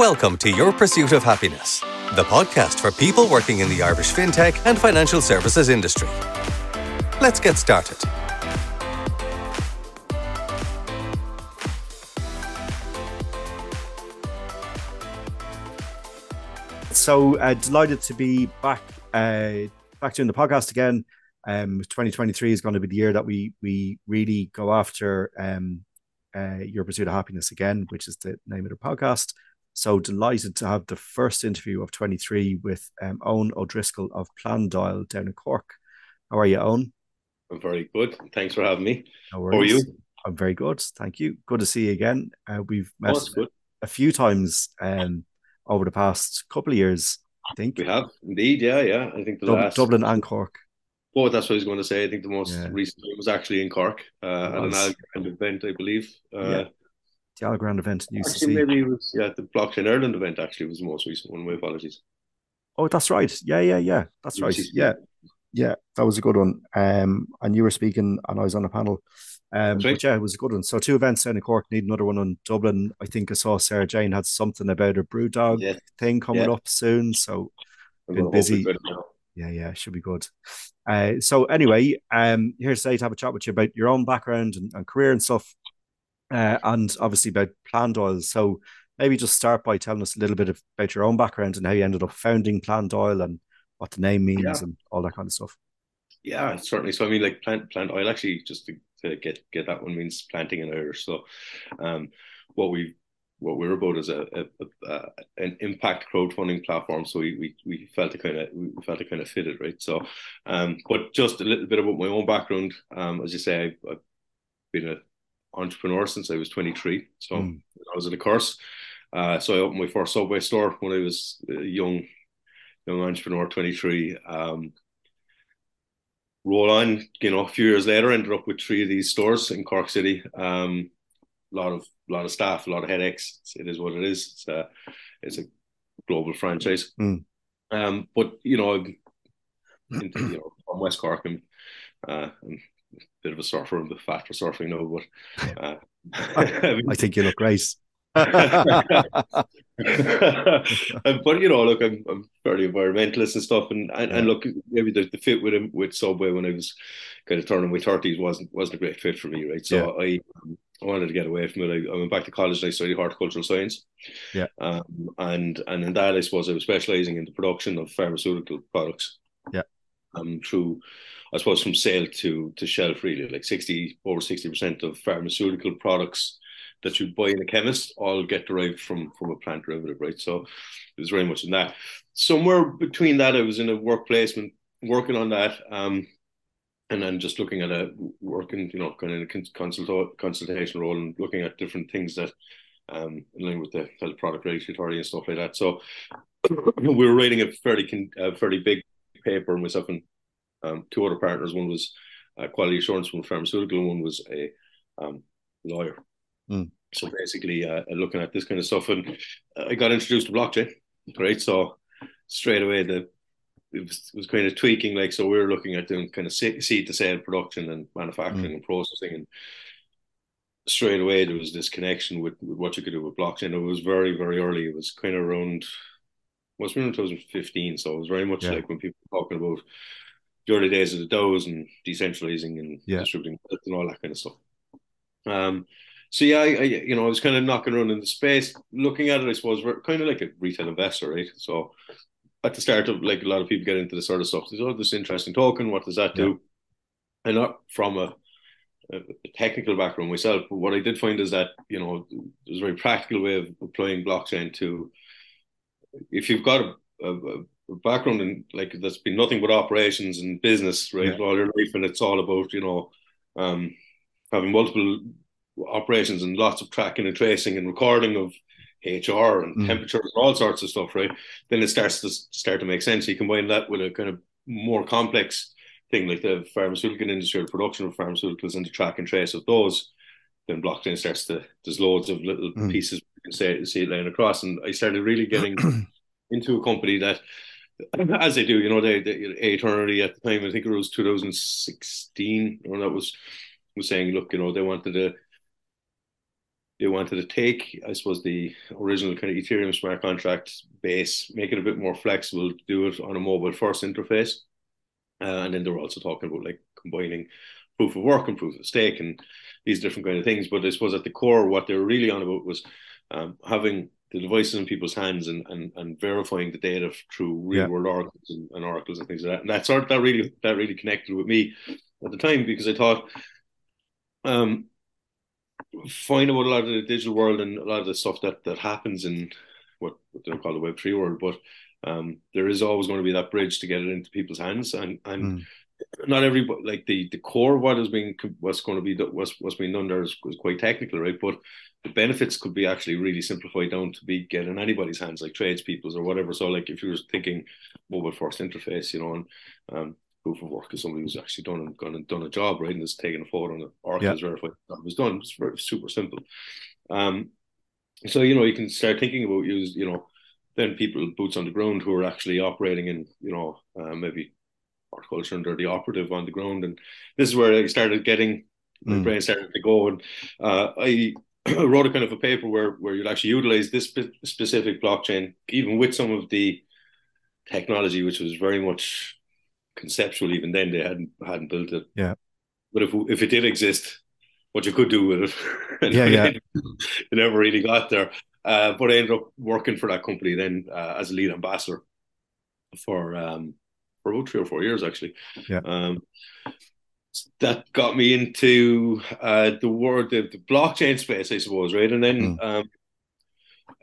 Welcome to Your Pursuit of Happiness, the podcast for people working in the Irish fintech and financial services industry. Let's get started. So uh, delighted to be back, uh, back doing the podcast again. Um, 2023 is going to be the year that we we really go after um, uh, your pursuit of happiness again, which is the name of the podcast. So delighted to have the first interview of 23 with um, Owen O'Driscoll of Plandáil down in Cork. How are you, Owen? I'm very good. Thanks for having me. No How are you? I'm very good. Thank you. Good to see you again. Uh, we've met oh, a few times um, over the past couple of years, I think. We have indeed. Yeah, yeah. I think the Dub- last Dublin and Cork. Oh, that's what I was going to say. I think the most yeah. recent was actually in Cork uh, at an event, I believe. Uh, yeah the Algorand event in UCC. Actually, maybe it was yeah the blockchain Ireland event. Actually, was the most recent one. My apologies. Oh, that's right. Yeah, yeah, yeah. That's right. Yeah, yeah. That was a good one. Um, and you were speaking, and I was on a panel. Um, right. but yeah, it was a good one. So two events down in Cork. Need another one in Dublin. I think I saw Sarah Jane had something about a BrewDog yeah. thing coming yeah. up soon. So been busy. Yeah, yeah, should be good. Uh, so anyway, um, here today to have a chat with you about your own background and, and career and stuff uh, and obviously about Plandáil. So maybe just start by telling us a little bit of, about your own background and how you ended up founding Plandáil and what the name means yeah. and all that kind of stuff. Yeah, certainly. So I mean, like plant Plandáil actually just to, to get get that one means planting in Irish. So, um, what we what we're about is a, a, a, an impact crowdfunding platform. So we we, we felt it kind of we felt it kind of fitted right. So, um, but just a little bit about my own background. Um, as you say, I've, I've been a entrepreneur since I was 23. So mm. I was in a course. Uh, so I opened my first Subway store when I was a young, young entrepreneur, 23. Um, roll on, you know, a few years later, ended up with three of these stores in Cork City. Um, a lot of, a lot of staff, a lot of headaches. It is what it is. It's a, it's a global franchise. Mm. Um, but you know, in, you know, from West Cork, and uh, I'm bit of a surfer and a bit fat for surfing now, but uh, I think you look great. but you know, look, I'm I'm fairly environmentalist and stuff, and and, yeah. and look, maybe the, the fit with him with Subway when I was kind of turning my thirties wasn't wasn't a great fit for me, right? So yeah. I um, I wanted to get away from it. I, I, went back to college and I studied horticultural science. Yeah. Um, and and in that, I suppose I was specializing in the production of pharmaceutical products. Yeah. Um, through I suppose from sale to to shelf really. Like 60 over 60% of pharmaceutical products that you buy in a chemist all get derived from from a plant derivative right? So it was very much in that. Somewhere between that I was in a work placement working on that um and then just looking at a working you know kind of a consult, consultation role and looking at different things that um in line with the health product regulatory and stuff like that. So we were writing a fairly a fairly big paper myself and um, two other partners. One was uh, quality assurance from pharmaceutical, and one was a um, lawyer. Mm. So basically, uh, looking at this kind of stuff, and I got introduced to blockchain. Right, so straight away the it was, it was kind of tweaking. Like so, we were looking at doing kind of seed to sale production and manufacturing mm. and processing, and straight away there was this connection with, with what you could do with blockchain. It was very very early. It was kind of around. Was well, 2015, so it was very much yeah. like when people were talking about the early days of the DAOs and decentralizing and yeah. distributing and all that kind of stuff. Um, so yeah, I, I, you know I was kind of knocking around in the space, looking at it. I suppose we're kind of like a retail investor, right? So at the start of like a lot of people get into this sort of stuff. There's oh, this interesting token. What does that do? Yeah. And not from a, a, technical background myself, but what I did find is that you know there's a very practical way of applying blockchain to if you've got a, a, background and like there's been nothing but operations and business right yeah. all your life and it's all about you know um, having multiple operations and lots of tracking and tracing and recording of HR and mm. temperatures and all sorts of stuff right then it starts to start to make sense you combine that with a kind of more complex thing like the pharmaceutical industry or production of pharmaceuticals and the track and trace of those then blockchain starts to there's loads of little mm. pieces you can say see it laying across and I started really getting into a company that as they do, you know, they, they Aeternity at the time, I think it was 2016, or that was was saying, look, you know, they wanted to they wanted to take, I suppose, the original kind of Ethereum smart contract base, make it a bit more flexible, do it on a mobile first interface. Uh, and then they were also talking about like combining proof of work and proof of stake and these different kind of things. But I suppose at the core, what they were really on about was um, having the devices in people's hands and, and, and verifying the data through real yeah. world oracles and, and, oracles and things like that. And that sort that really that really connected with me at the time because I thought um find out a lot of the digital world and a lot of the stuff that that happens in what, what they call the web three world, but um there is always going to be that bridge to get it into people's hands and and mm not everybody like the the core what is being what's going to be what's what's being done there is, is quite technical, right? But the benefits could be actually really simplified down to be getting anybody's hands, like tradespeople's or whatever. So, like if you were thinking mobile first interface, you know, and um, proof of work is somebody who's actually done and gone and done a job, right, and is taking a photo and Oracle yeah. is verified that was done. It's very super simple. Um, so you know you can start thinking about use, you know, then people boots on the ground who are actually operating in, you know, uh, maybe horticulture and they're the operative on the ground. And this is where I started getting my mm. brain started to go. And uh, I wrote a kind of a paper where where you'd actually utilize this spe- specific blockchain, even with some of the technology, which was very much conceptual. Even then, they hadn't hadn't built it. Yeah. But if if it did exist, what you could do with it, yeah, yeah, it never really got there. Uh, but I ended up working for that company then uh, as a lead ambassador for um, for about three or four years actually. Yeah. Um, that got me into uh, the world, the, the, blockchain space, I suppose, right? And then mm. um,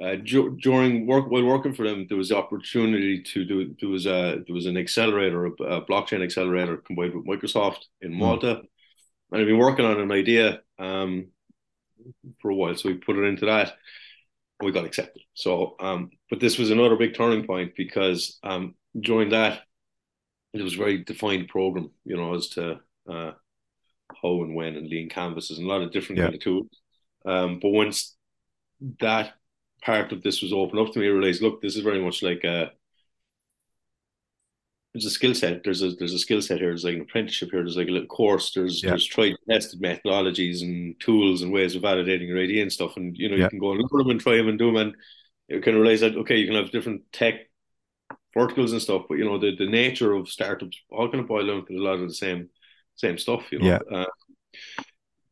uh, during work while working for them, there was the opportunity to do. There was a there was an accelerator, a, a blockchain accelerator combined with Microsoft in hmm. Malta, mm. and I've been working on an idea um, for a while. So we put it into that. We got accepted. So, um, but this was another big turning point because um, during that it was a very defined program, you know, as to uh, how and when and lean canvases and a lot of different yeah. kind of tools. Um, but once that part of this was opened up to me, I realized, look, this is very much like a there's a skill set. There's a there's a skill set here. There's like an apprenticeship here. There's like a little course. There's yeah. there's tried tested methodologies and tools and ways of validating your idea and stuff. And you know yeah. you can go and look at them and try them and do them, and you can realize that okay, you can have different tech verticals and stuff, but you know the, the nature of startups all kind of boil down to a lot of the same same stuff. You know, yeah. Uh,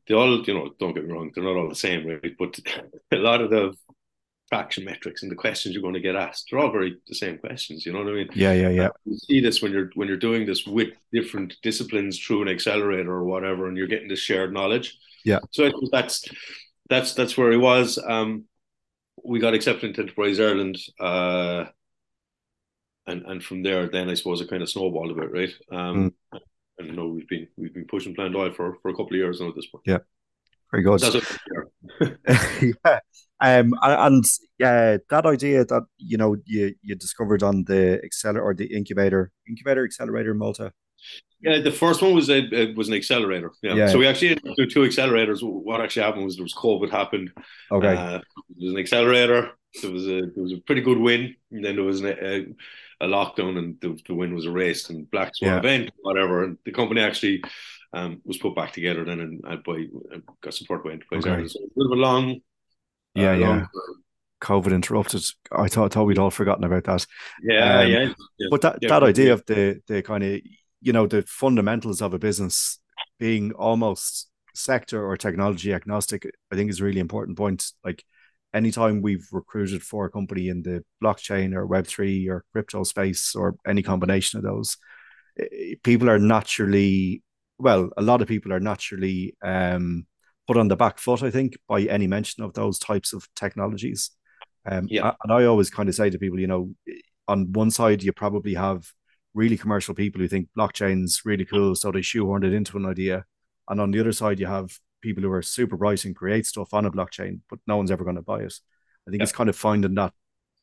they all you know don't get me wrong, they're not all the same, right? But a lot of the traction metrics and the questions you're going to get asked, they're all very the same questions. You know what I mean? Yeah, yeah, yeah. You see this when you're when you're doing this with different disciplines through an accelerator or whatever, and you're getting this shared knowledge. Yeah. So that's that's that's where he was. Um, we got accepted into Enterprise Ireland. Uh, and and from there, then I suppose it kind of snowballed a bit, right? Um, mm. and you know we've been we've been pushing Plandáil for for a couple of years now at this point. Yeah, very good. yeah, um, and yeah, that idea that you know you you discovered on the accelerator or the incubator, incubator accelerator in Malta. Yeah, the first one was a was an accelerator. Yeah. yeah. So we actually did two accelerators. What actually happened was there was COVID happened. Okay. Uh, there was an accelerator. There was a there was a pretty good win. And then there was an, a, a lockdown and the, the win was erased and Black Swan yeah. event, whatever. And the company actually um, was put back together then and I by got support by Enterprise okay. Ireland. So a bit of a long, yeah, uh, yeah. Long, COVID interrupted. I thought, I thought we'd all forgotten about that. Yeah, um, yeah, yeah, But that, yeah, that idea of the the kind of you know the fundamentals of a business being almost sector or technology agnostic, I think is a really important point. Like anytime we've recruited for a company in the blockchain or Web3 or crypto space or any combination of those, eh, people are naturally, well, a lot of people are naturally um, put on the back foot, I think, by any mention of those types of technologies. Um, yeah. And I always kind of say to people, you know, on one side, you probably have really commercial people who think blockchain's really cool, so they shoehorn it into an idea. And on the other side, you have people who are super bright and create stuff on a blockchain, but no one's ever going to buy it. I think yeah. it's kind of finding that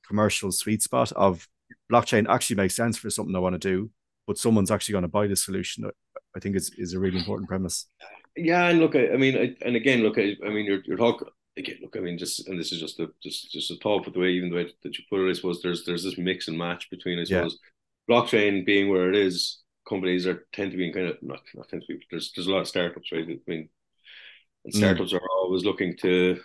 commercial sweet spot of blockchain actually makes sense for something I want to do, but someone's actually going to buy the solution. I think is is a really important premise. Yeah, and look, I, I mean, I, and again, look, I, I mean, you're you're talking again. Look, I mean, just and this is just a just just a thought, but the way even the way that you put it, I suppose there's there's this mix and match between, I suppose, yeah. blockchain being where it is. Companies are tend to be in kind of not not tend to be. There's there's a lot of startups, right? I mean, and startups mm. are always looking to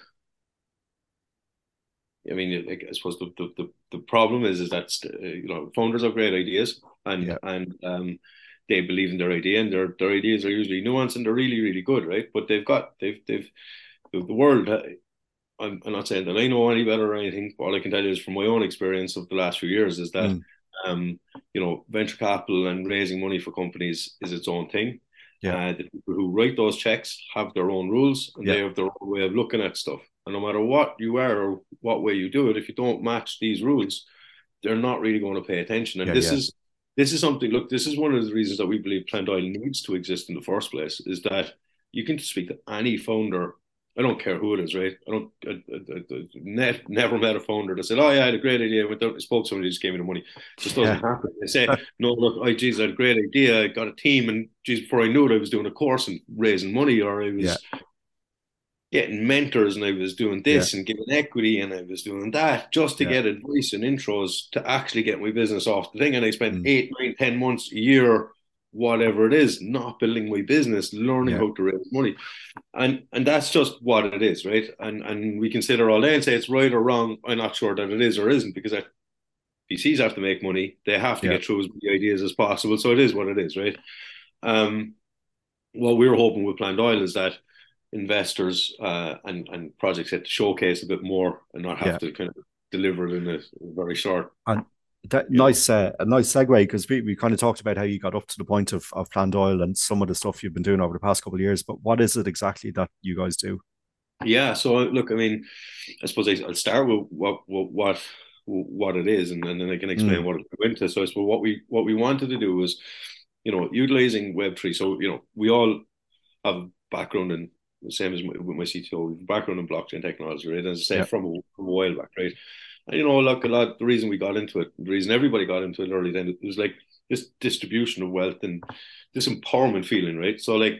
I mean, I suppose the, the, the, the problem is is that uh, you know founders have great ideas and yeah. and um, they believe in their idea and their their ideas are usually nuanced and they're really really good, right? But they've got they've they've the, the world. Uh, I'm, I'm not saying that I know any better or anything. All I can tell you is from my own experience of the last few years is that mm. um, you know venture capital and raising money for companies is its own thing. Yeah. Uh, the people who write those checks have their own rules and yeah. they have their own way of looking at stuff. And no matter what you are or what way you do it, if you don't match these rules, they're not really going to pay attention. And yeah, this is this is something. Look, this is one of the reasons that we believe Plandáil needs to exist in the first place. Is that you can speak to any founder I don't care who it is, right? I don't. I, I, I, net, never met a founder that said, "Oh, yeah, I had a great idea." I went out and spoke to somebody, just gave me the money. It just doesn't yeah. happen. They say, "No, look, I geez, I had a great idea. I got a team, and geez, before I knew it, I was doing a course and raising money, or I was yeah. getting mentors, and I was doing this yeah. and giving equity, and I was doing that just to get advice and intros to actually get my business off the thing. And I spent mm. eight, nine, ten months a year whatever it is, not building my business, learning yeah. how to raise money. And and that's just what it is, right? And and we can sit there all day and say it's right or wrong. I'm not sure that it is or isn't because I, VCs have to make money. They have to yeah. get through as many ideas as possible. So it is what it is, right? Um, what we're hoping with Plandáil is that investors uh, and and projects get to showcase a bit more and not have yeah. to kind of deliver it in a very short and that yeah. nice, uh, a nice segue because we, we kind of talked about how you got up to the point of of Plandáil and some of the stuff you've been doing over the past couple of years. But what is it exactly that you guys do? Yeah, so look, I mean, I suppose I'll start with what what what what it is, and, and then I can explain mm. what it went into. So I suppose what we what we wanted to do was, you know, utilizing Web three. So you know, we all have background in the same as with my CTO, background in blockchain technology, right? As I said, yeah. from a, from a while back, right? You know, look, a lot. The reason we got into it, the reason everybody got into it early then, it was like this distribution of wealth and this empowerment feeling, right? So like,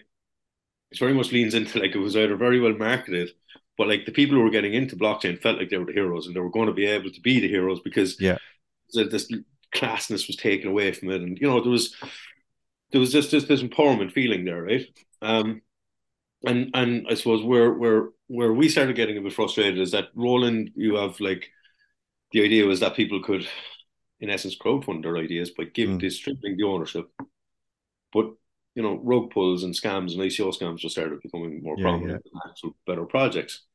it very much leans into like it was either very well marketed, but like the people who were getting into blockchain felt like they were the heroes and they were going to be able to be the heroes because yeah, this classness was taken away from it, and you know there was there was just, just this empowerment feeling there, right? Um, and and I suppose where where where we started getting a bit frustrated is that Roland, you have like the idea was that people could, in essence, crowdfund their ideas by giving mm. distributing the ownership. But you know, rug pulls and scams and ICO scams just started becoming more yeah, prominent yeah. actual better projects.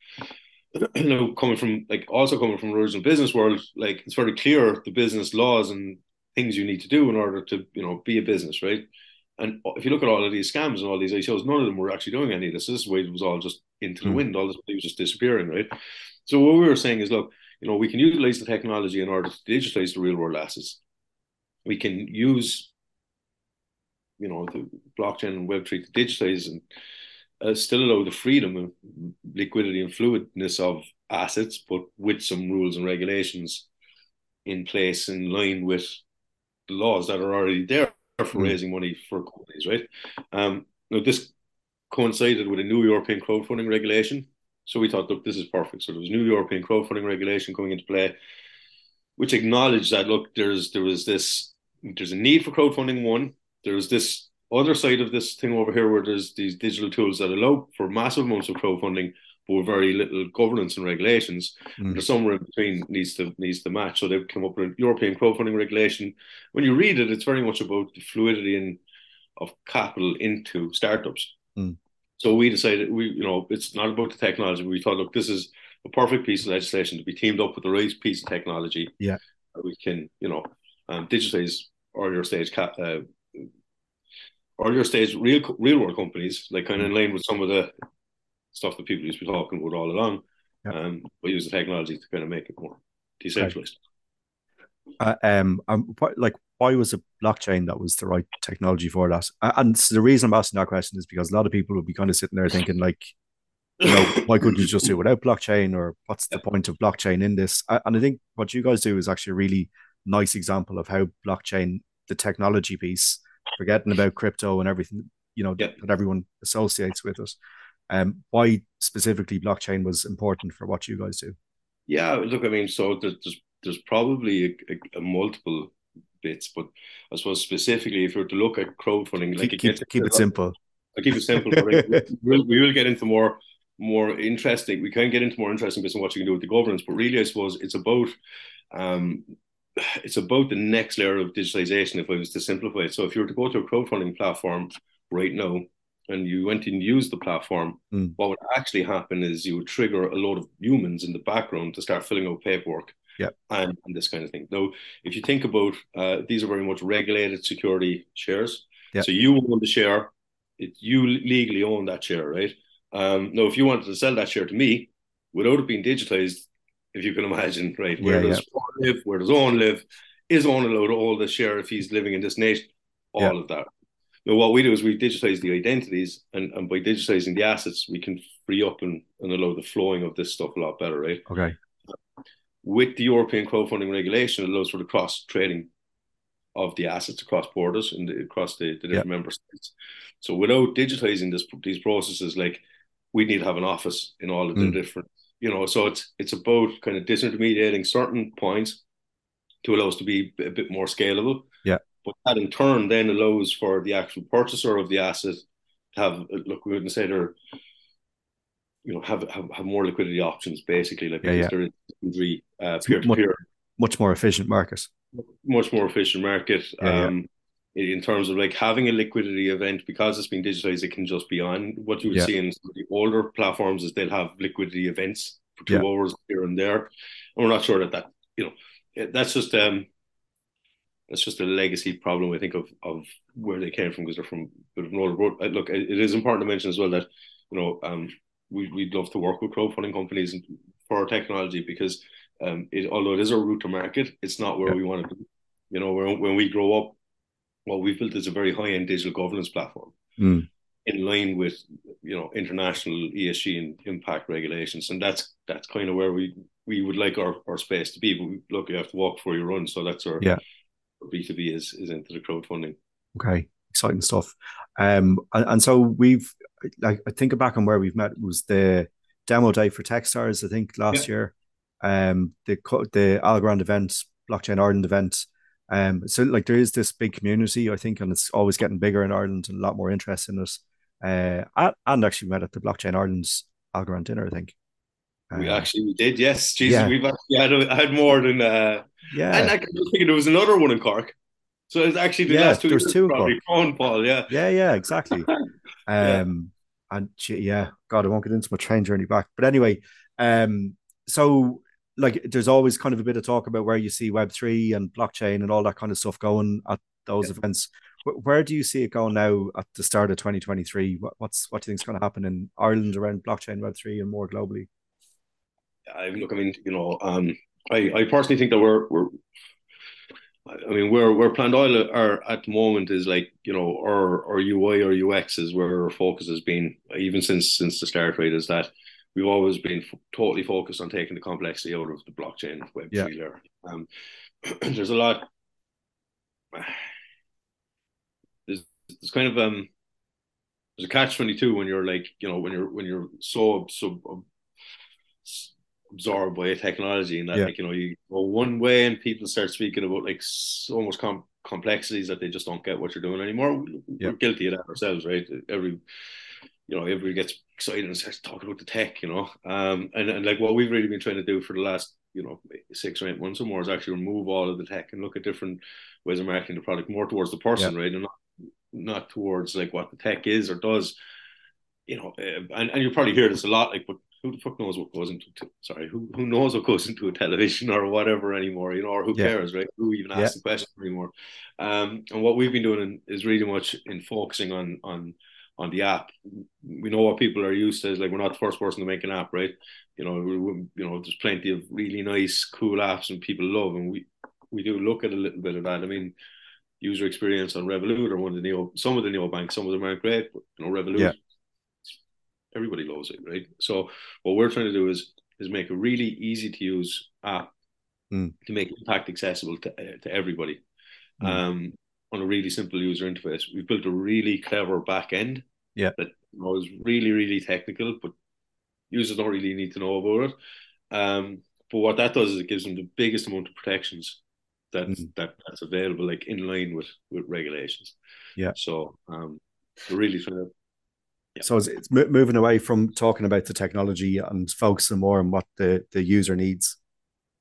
you know, coming from like also coming from the original business world, like it's very clear the business laws and things you need to do in order to, you know, be a business, right? And if you look at all of these scams and all these ICOs, none of them were actually doing any of this. This way it was all just into the mm. wind. All this was just disappearing, right? So what we were saying is, look, you know, we can utilize the technology in order to digitize the real world assets. We can use, you know, the blockchain and Web3 to digitize and uh, still allow the freedom and liquidity and fluidness of assets, but with some rules and regulations in place in line with the laws that are already there for mm. raising money for companies, right? Um, now this coincided with a new European crowdfunding regulation so we thought, look, this is perfect. So there was new European crowdfunding regulation coming into play, which acknowledged that look, there's there was this there's a need for crowdfunding. One, there's this other side of this thing over here where there's these digital tools that allow for massive amounts of crowdfunding, but with very little governance and regulations. Mm. There's somewhere in between needs to needs to match. So they've come up with a European crowdfunding regulation. When you read it, it's very much about the fluidity and of capital into startups. Mm. So we decided we, you know, it's not about the technology. We thought, look, this is a perfect piece of legislation to be teamed up with the right piece of technology. Yeah, we can, you know, um, digitize earlier stage uh, earlier stage real real world companies, like kind of in line with some of the stuff that people used to be talking about all along. Yeah. Um, we use the technology to kind of make it more decentralized. Uh, um, um, like why was a blockchain that was the right technology for that? And so the reason I'm asking that question is because a lot of people will be kind of sitting there thinking like, you know, why couldn't you just do it without blockchain, or what's the point of blockchain in this? And I think what you guys do is actually a really nice example of how blockchain, the technology piece, forgetting about crypto and everything, you know, that everyone associates with it. Um, why specifically blockchain was important for what you guys do? Yeah, look, I mean, so there's there's probably a, a, a multiple bits. But I suppose specifically, if you were to look at crowdfunding, like keep, keep, keep it simple. I keep it simple. But we, will, we will get into more more interesting. We can get into more interesting bits on what you can do with the governance, but really, I suppose it's about um, it's about the next layer of digitalization. If I was to simplify it, so if you were to go to a crowdfunding platform right now and you went and used the platform, mm. what would actually happen is you would trigger a lot of humans in the background to start filling out paperwork. And, and this kind of thing. Now, if you think about uh, these are very much regulated security shares. Yep. So you own the share, it, you legally own that share, right? Um, now, if you wanted to sell that share to me without it being digitized, if you can imagine, right, where yeah, does yeah. live, where does Owen live, is Owen allowed to hold the share if he's living in this nation? All yeah. of that. Now, what we do is we digitize the identities, and, and by digitizing the assets, we can free up and, and allow the flowing of this stuff a lot better, right? Okay. With the European crowdfunding regulation, it allows for the cross trading of the assets across borders and across the, the different member states. So without digitizing this these processes, like we need to have an office in all of the mm. different, you know. So it's it's about kind of disintermediating certain points to allow us to be a bit more scalable. Yeah. But that in turn then allows for the actual purchaser of the asset to have look we wouldn't say they're you know have have, have more liquidity options basically like yeah, yeah. they're in uh, peer to peer much more efficient market much more efficient market yeah, um in terms of like having a liquidity event because it's been digitized, it can just be on. What you would see in some of the older platforms is they'll have liquidity events for two hours here and there. And we're not sure that that you know that's just um that's just a legacy problem I think of of where they came from because they're from a bit of an older road. Uh, Look, it it is important to mention as well that you know um we we'd love to work with crowdfunding companies for our technology because um it although it is our route to market, it's not where Yeah. we want to be. You know, when when we grow up, what we've built is a very high end digital governance platform Mm. in line with you know international ESG and impact regulations, and that's that's kind of where we we would like our, our space to be. But we, look, you have to walk before you run, so that's our Yeah. B two B is is into the crowdfunding. Okay, exciting stuff. Um, and, and so we've like I think back on where we've met was the demo day for Techstars, I think last year. Um, the the Algorand event, Blockchain Ireland event. Um, so like there is this big community, I think, and it's always getting bigger in Ireland and a lot more interest in it. Uh, and, and actually met at the Blockchain Ireland's Algorand dinner, I think. we Uh, actually we did, yes. Jesus, yeah. we've actually had had more than uh, yeah, and I was thinking there was another one in Cork. So it's actually the Yeah, last two there's years two probably phone Paul, yeah. yeah, yeah, exactly. Yeah. Um, and gee, yeah, God, I won't get into my train journey back. But anyway, um, so like there's always kind of a bit of talk about where you see Web three and blockchain and all that kind of stuff going at those events. Wh- Where do you see it going now at the start of 2023? What, what's what do you think is going to happen in Ireland around blockchain Web three and more globally? I look, I mean, you know, um, I, I personally think that we're we're I mean, where where Plandáil are at the moment is like you know, our our UI or UX is where our focus has been even since since the start. Right, is that we've always been f- totally focused on taking the complexity out of the blockchain Web Yeah. three layer. Um, there's a lot. There's there's kind of um there's a catch twenty two when you're like you know when you're when you're so so absorbed by technology and that Yeah. like you know you go one way and people start speaking about like so much com- complexities that they just don't get what you're doing anymore. Yeah. We're guilty of that ourselves, right? Every you know everybody gets excited and starts talking about the tech, you know. Um, and, and like what we've really been trying to do for the last you know six or eight months or more is actually remove all of the tech and look at different ways of marketing the product more towards the person, right, and not not towards like what the tech is or does. You know, uh, and, and you probably hear this a lot, like, but who the fuck knows what goes into sorry, who who knows what goes into a television or whatever anymore, you know, or who Yeah. cares, right? Who even asks Yeah. the question anymore? Um, and what we've been doing is really much in focusing on on on the app. We know what people are used to. Is like we're not the first person to make an app, right? You know, we, we- you know, there's plenty of really nice, cool apps and people love, and we we do look at a little bit of that. I mean, user experience on Revolut or one of the neo, some of the neobanks, some of them aren't great, but you know, Revolut, Yeah. Everybody loves it, right? So what we're trying to do is is make a really easy to use app Mm. to make impact accessible to uh, to everybody. Mm. Um, on a really simple user interface, We've built a really clever back end. Yeah. that you know, is really really technical, but users don't really need to know about it. Um, but what that does is it gives them the biggest amount of protections that Mm. that that's available, like in line with with regulations. Yeah. So um, we're really trying to Yeah. So it's, it's moving away from talking about the technology and focusing more on what the, the user needs.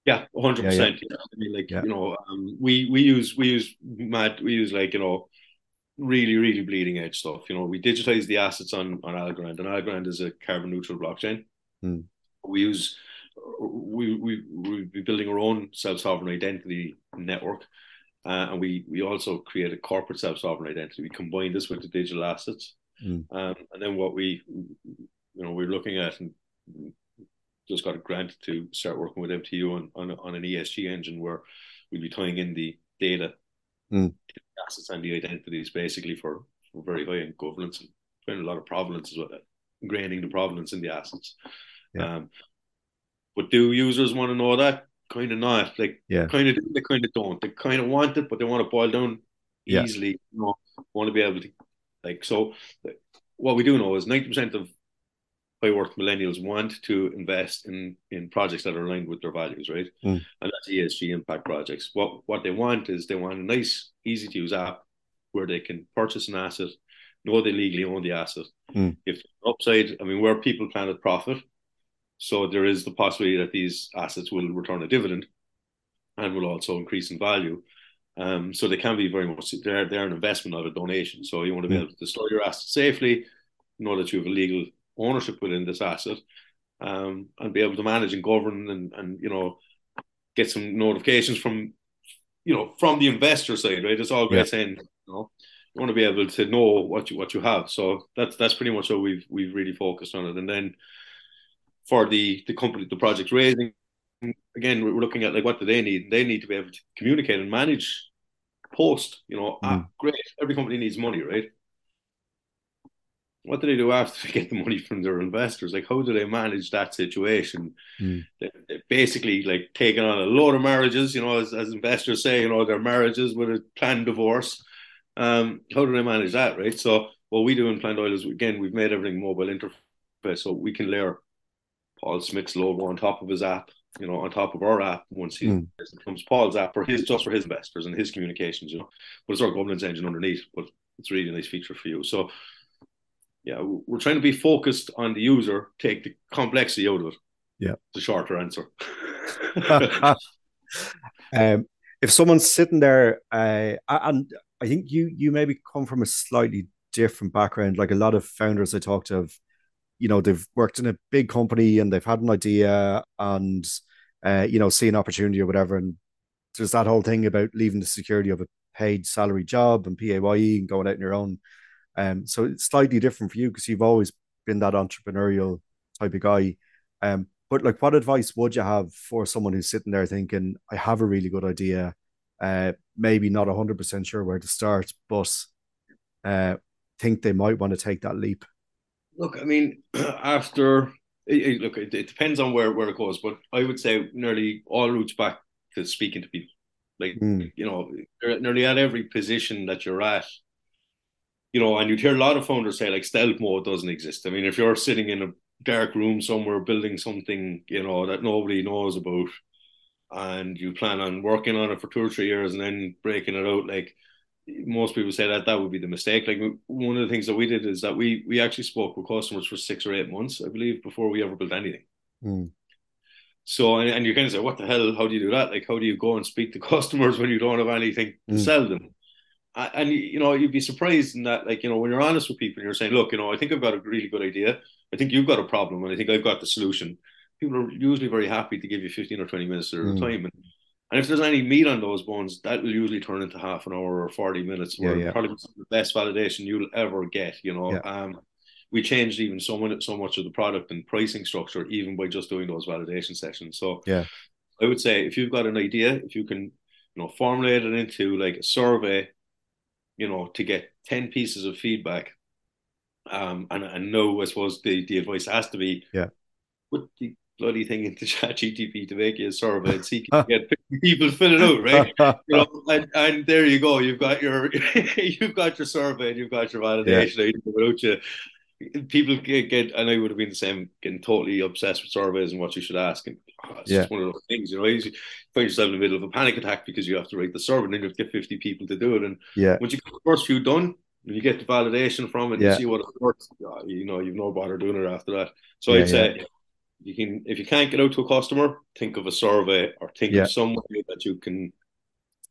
Yeah, hundred yeah, percent. I mean, like you know, um, we we use we use mad we use like you know, really really bleeding edge stuff. You know, we digitize the assets on on Algorand, and Algorand is a carbon neutral blockchain. Mm. We use we we we be building our own self sovereign identity network, uh, and we we also create a corporate self sovereign identity. We combine this with the digital assets, mm. um, and then what we you know we're looking at and just got a grant to start working with MTU on on, on an ESG engine where we'll be tying in the data, mm. assets, and the identities basically for, for very high end governance and a lot of provenance as well, ingraining the provenance in the assets. Yeah. Um, but do users want to know that? Kind of not. Like, yeah. kind of, they kind of don't. They kind of want it, but they want to boil down easily. Yeah. You know, want to be able to, like, so. What we do know is ninety percent of high worth millennials want to invest in in projects that are aligned with their values, right? Mm. And that's ESG impact projects. What what they want is they want a nice, easy to use app where they can purchase an asset, know they legally own the asset. Mm. If upside, I mean, where people planet profit, so there is the possibility that these assets will return a dividend and will also increase in value. Um, so they can be very much they're they're an investment, not a donation. So you want to be able to store your assets safely, know that you have a legal ownership within this asset, um, and be able to manage and govern and and you know get some notifications from you know from the investor side, right? It's all great yeah. saying you know you want to be able to know what you what you have. So that's that's pretty much how we've we've really focused on it, and then for the the company the project raising again we're looking at like what do they need? They need to be able to communicate and manage post you know mm. ah, great every company needs money right? What do they do after they get the money from their investors? Like how do they manage that situation? Mm. they, they basically like taking on a load of marriages you know as, as investors say you know their marriages with a planned divorce. Um how do they manage that right? So what we do in Plandáil is again we've made everything mobile interface so we can layer Paul Smith's logo on top of his app, you know, on top of our app once he mm. becomes Paul's app for his just for his investors and his communications, you know. But it's our governance engine underneath, but it's really a nice feature for you. So yeah, we're trying to be focused on the user, take the complexity out of it. Yeah. The shorter answer. um, if someone's sitting there, uh, and I think you you maybe come from a slightly different background. Like a lot of founders I talked to have you know they've worked in a big company and they've had an idea and uh, you know see an opportunity or whatever. And there's that whole thing about leaving the security of a paid salary job and PAYE and going out on your own. Um so it's slightly different for you because you've always been that entrepreneurial type of guy. Um but like what advice would you have for someone who's sitting there thinking I have a really good idea uh maybe not 100% sure where to start but uh think they might want to take that leap Look, I mean, after it, look, it, it, depends on where, where it goes, but I would say nearly all routes back to speaking to people. Like, mm. you know, nearly at every position that you're at, you know, and you'd hear a lot of founders say like stealth mode doesn't exist. I mean, if you're sitting in a dark room somewhere building something, you know, that nobody knows about, and you plan on working on it for two or three years and then breaking it out, like most people say that that would be the mistake. Like one of the things that we did is that we we actually spoke with customers for six or eight months, I believe, before we ever built anything. Mm. So and, and you kind of say, what the hell? How do you do that? Like, how do you go and speak to customers when you don't have anything to mm. sell them? And you know, you'd be surprised in that, like, you know, when you're honest with people and you're saying, look, you know, I think I've got a really good idea. I think you've got a problem, and I think I've got the solution. People are usually very happy to give you 15 or 20 minutes of their mm. time. And and if there's any meat on those bones, that will usually turn into half an hour or 40 minutes, where yeah, yeah. probably the best validation you'll ever get, you know. Yeah. Um, we changed even so much, so much of the product and pricing structure, even by just doing those validation sessions. So yeah, I would say if you've got an idea, if you can, you know, formulate it into like a survey, you know, to get 10 pieces of feedback. Um, and, and no, I suppose the, the advice has to be, yeah, the bloody thing into ChatGPT to make you a survey and see can get people fill it out, right? you know, and, and there you go. You've got your you've got your survey and you've got your validation yeah. without you. People get, get, and I would have been the same, getting totally obsessed with surveys and what you should ask. And oh, it's yeah. just one of those things, you know. You find yourself in the middle of a panic attack because you have to write the survey and then you have to get 50 people to do it. And yeah, once you get the first few done, and you get the validation from it, yeah. you see what it works. You know, you've no bother doing it after that. So yeah, I'd say. You can, if you can't get out to a customer, think of a survey or think of some way that you can.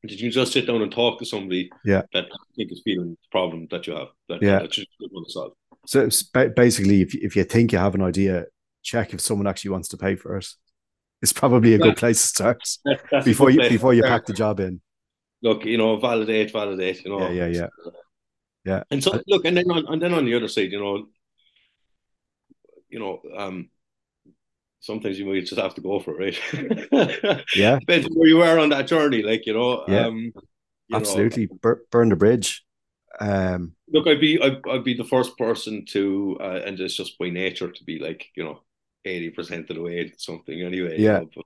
Did you just sit down and talk to somebody yeah. that you think is feeling the problem that you have that, yeah. that you want to solve? So basically, if if you think you have an idea, check if someone actually wants to pay for it. It's probably a good place to start that's, before you before you pack the job in. Look, you know, validate, validate. You know, yeah, yeah, yeah. Yeah. And so look, and then on and then on the other side, you know, you know, um, sometimes you might just have to go for it, right? yeah. Depends where you are on that journey, like you know. Yeah. Um, Absolutely, know, burn the bridge. Um, look, I'd be I'd, I'd be the first person to, uh, and it's just by nature to be like you know, eighty percent of the way something anyway. Yeah. You know, but,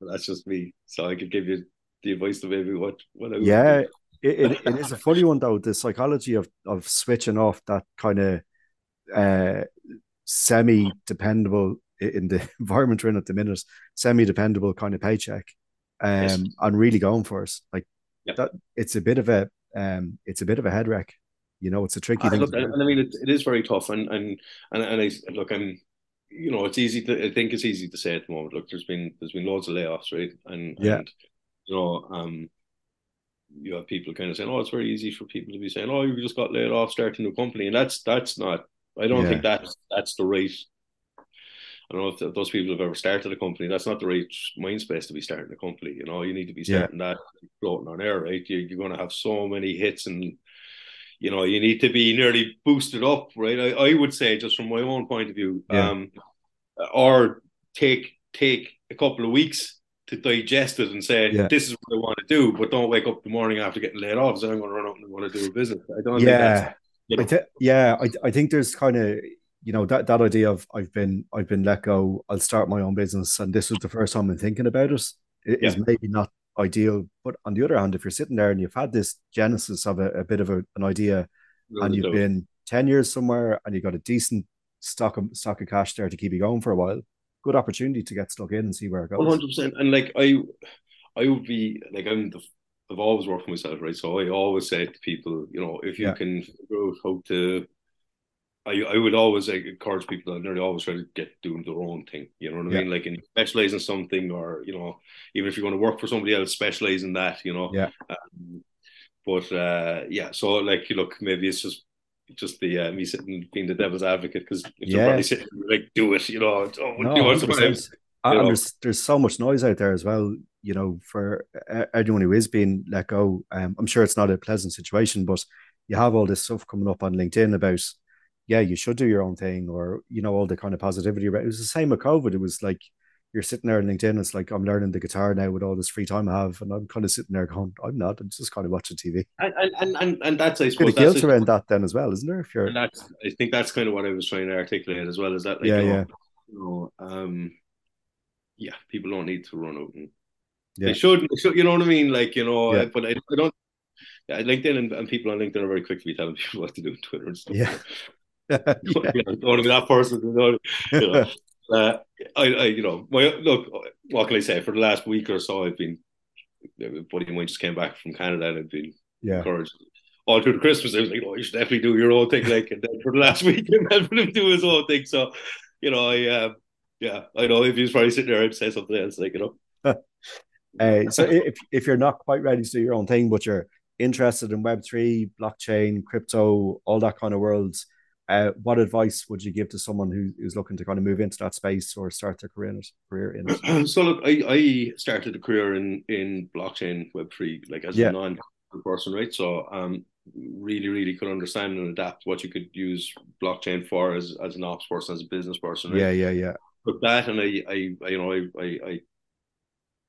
but that's just me. So I could give you the advice to maybe what what I yeah. It, it, it is a funny one though. The psychology of of switching off that kind of uh, semi dependable in the environment we're in at the minute, semi dependable kind of paycheck, um, yes. and really going for us. Like yep. that, it's a bit of a um, it's a bit of a head wreck. You know, it's a tricky thing. Look, and I mean, it, it is very tough. And and and and I look, I'm, you know, it's easy to. I think it's easy to say at the moment. Look, there's been there's been loads of layoffs, right? And yeah, and, you know, um, you have people kind of saying, "Oh, it's very easy for people to be saying, oh, you just got laid off starting a company," and that's that's not. I don't yeah. think that's that's the right. I don't know if, those people have ever started a company. That's not the right mind space to be starting a company. You know, you need to be starting yeah. that floating on air, right? You, you're going to have so many hits, and you know, you need to be nearly boosted up, right? I, I would say, just from my own point of view, yeah. um, or take take a couple of weeks to digest it and say yeah. this is what I want to do, but don't wake up the morning after getting laid off. So I'm going to run out and want to do a business. I don't. Yeah, you know. I th- yeah. I I think there's kind of you know that that idea of I've been I've been let go. I'll start my own business, and this was the first time I'm thinking about it. It yeah. is maybe not ideal, but on the other hand, if you're sitting there and you've had this genesis of a, a bit of a, an idea, and you've been ten years somewhere, and you've got a decent stock of stock of cash there to keep you going for a while good opportunity to get stuck in and see where it goes. One hundred percent. And like I, I would be like I'm the I've always worked for myself, right? So I always say to people, you know, if you yeah. can figure out how to, I, I would always like, encourage people that nearly always try to get doing their own thing. You know what I yeah. mean? Like, in specialize in something, or you know, even if you're going to work for somebody else, specialize in that. You know. Yeah. Um, but uh, yeah, so like, you look, maybe it's just just the uh, me sitting being the devil's advocate because if yeah. sitting like do it, you know, oh, no, do it and there's there's so much noise out there as well. You know, for everyone who is being let go, um, I'm sure it's not a pleasant situation, but you have all this stuff coming up on LinkedIn about, yeah, you should do your own thing, or you know, all the kind of positivity. It was the same with COVID. It was like you're sitting there on LinkedIn. It's like I'm learning the guitar now with all this free time I have, and I'm kind of sitting there going, I'm not. I'm just kind of watching TV. And and and, and that's I suppose bit of guilt around that then as well, isn't there? If you're, I think that's kind of what I was trying to articulate as well. Is that like, yeah, you know, yeah, you know, um, yeah, people don't need to run out and yeah. they should, you know what I mean? Like you know, yeah. but I, I don't. Yeah, LinkedIn and, and people on LinkedIn are very quick to be telling people what to do on Twitter and stuff. Yeah. yeah. don't want to be that person. You know, uh, I, I, you know, my look. What can I say? For the last week or so, I've been. Buddy of mine just came back from Canada, and I've been yeah. encouraged all through the Christmas. I was like, "Oh, you should definitely do your own thing." Like, and then for the last week, I'm helping him do his own thing. So, you know, I, uh, yeah, I know if he's probably sitting there, I'd say something else, like you know. uh, so if if you're not quite ready to do your own thing, but you're interested in Web three, blockchain, crypto, all that kind of worlds, uh, what advice would you give to someone who, who's looking to kind of move into that space or start their career in it? Career in it? So look, I, I started a career in in blockchain Web three, like as yeah. a non person, right? So um, really, really could understand and adapt what you could use blockchain for as as an ops person, as a business person. Right? Yeah, yeah, yeah. But that, and I, I, I you know, I, I, I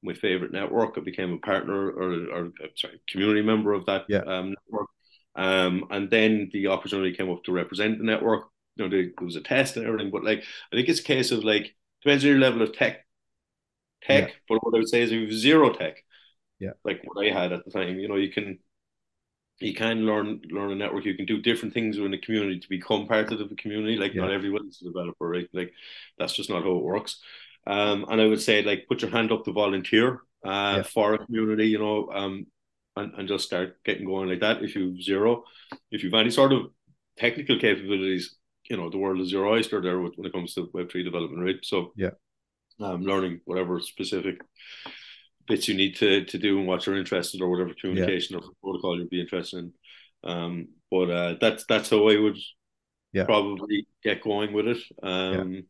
my favorite network. I became a partner or, or sorry, community member of that yeah. um, network. Um, and then the opportunity came up to represent the network. You know, there, there was a test and everything, but like I think it's a case of like depends on your level of tech. Tech, yeah. but what I would say is if you have zero tech, yeah, like what I had at the time, you know, you can you can learn learn a network. You can do different things within the community to become part of the community. Like yeah. not everyone's a developer, right? Like that's just not how it works. Um, and I would say like put your hand up to volunteer uh, yeah. for a community. You know, um, and, and just start getting going like that. If you've zero, if you've any sort of technical capabilities, you know, the world is your oyster there when it comes to Web3 development, right? So, yeah, um, learning whatever specific bits you need to, to do and what you're interested or whatever communication yeah. or protocol you'd be interested in. Um, but uh, that's that's how I would yeah. probably get going with it. Um,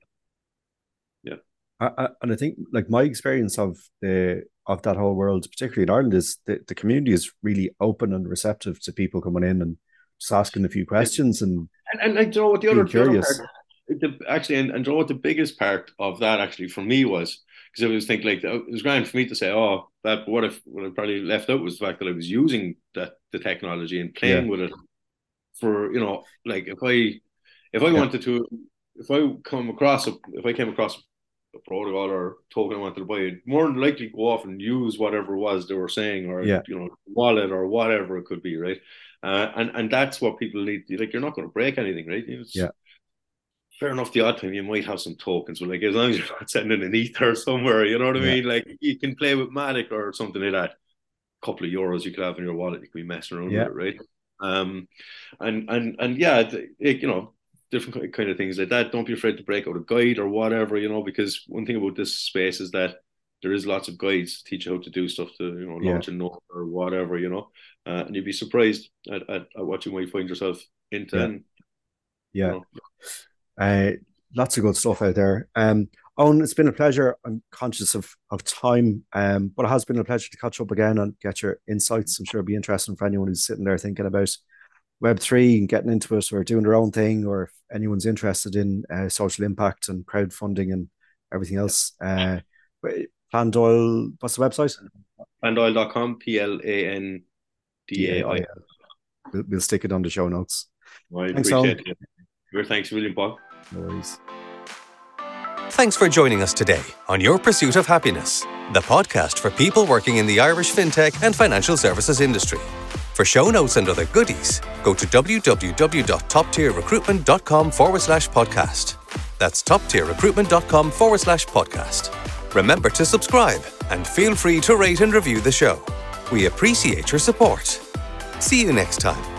yeah. yeah. I, I, and I think like my experience of the of that whole world, particularly in Ireland, is the, the community is really open and receptive to people coming in and just asking a few questions and and, and like you know what the other, curious. The other part, the, actually and, and you know what the biggest part of that actually for me was because I was thinking like it was grand for me to say oh that what if what I probably left out was the fact that I was using that the technology and playing yeah. with it for you know like if I if I yeah. wanted to if I come across a, if I came across a protocol or token I wanted to buy, I'd more than likely go off and use whatever it was they were saying or yeah. you know wallet or whatever it could be, right? Uh, and and that's what people need. Like you're not going to break anything, right? It's, yeah. Fair enough. The odd time you might have some tokens, but like as long as you're not sending an ether somewhere, you know what I yeah. mean. Like you can play with Matic or something like that. A couple of euros you could have in your wallet, you could be messing around yeah. with it, right? Um, and and and yeah, it, you know, different kind of things like that. Don't be afraid to break out a guide or whatever, you know, because one thing about this space is that there is lots of guides to teach you how to do stuff to you know launch yeah. a node or whatever, you know, uh, and you'd be surprised at, at, at, what you might find yourself into. Yeah, and, yeah. You know. uh, lots of good stuff out there. Um, Owen, it's been a pleasure. I'm conscious of, of time, um, but it has been a pleasure to catch up again and get your insights. I'm sure it'll be interesting for anyone who's sitting there thinking about Web3 and getting into it or doing their own thing, or if anyone's interested in uh, social impact and crowdfunding and everything else. Uh, Plandáil, what's the website? Plandáil.com, P L A N D A I L. We'll, we'll stick it on the show notes. I Thanks, appreciate Alan. it. Thanks, William Paul. No worries. Thanks for joining us today on Your Pursuit of Happiness, the podcast for people working in the Irish fintech and financial services industry. For show notes and other goodies, go to www.toptierrecruitment.com forward slash podcast. That's toptierrecruitment.com forward slash podcast. Remember to subscribe and feel free to rate and review the show. We appreciate your support. See you next time.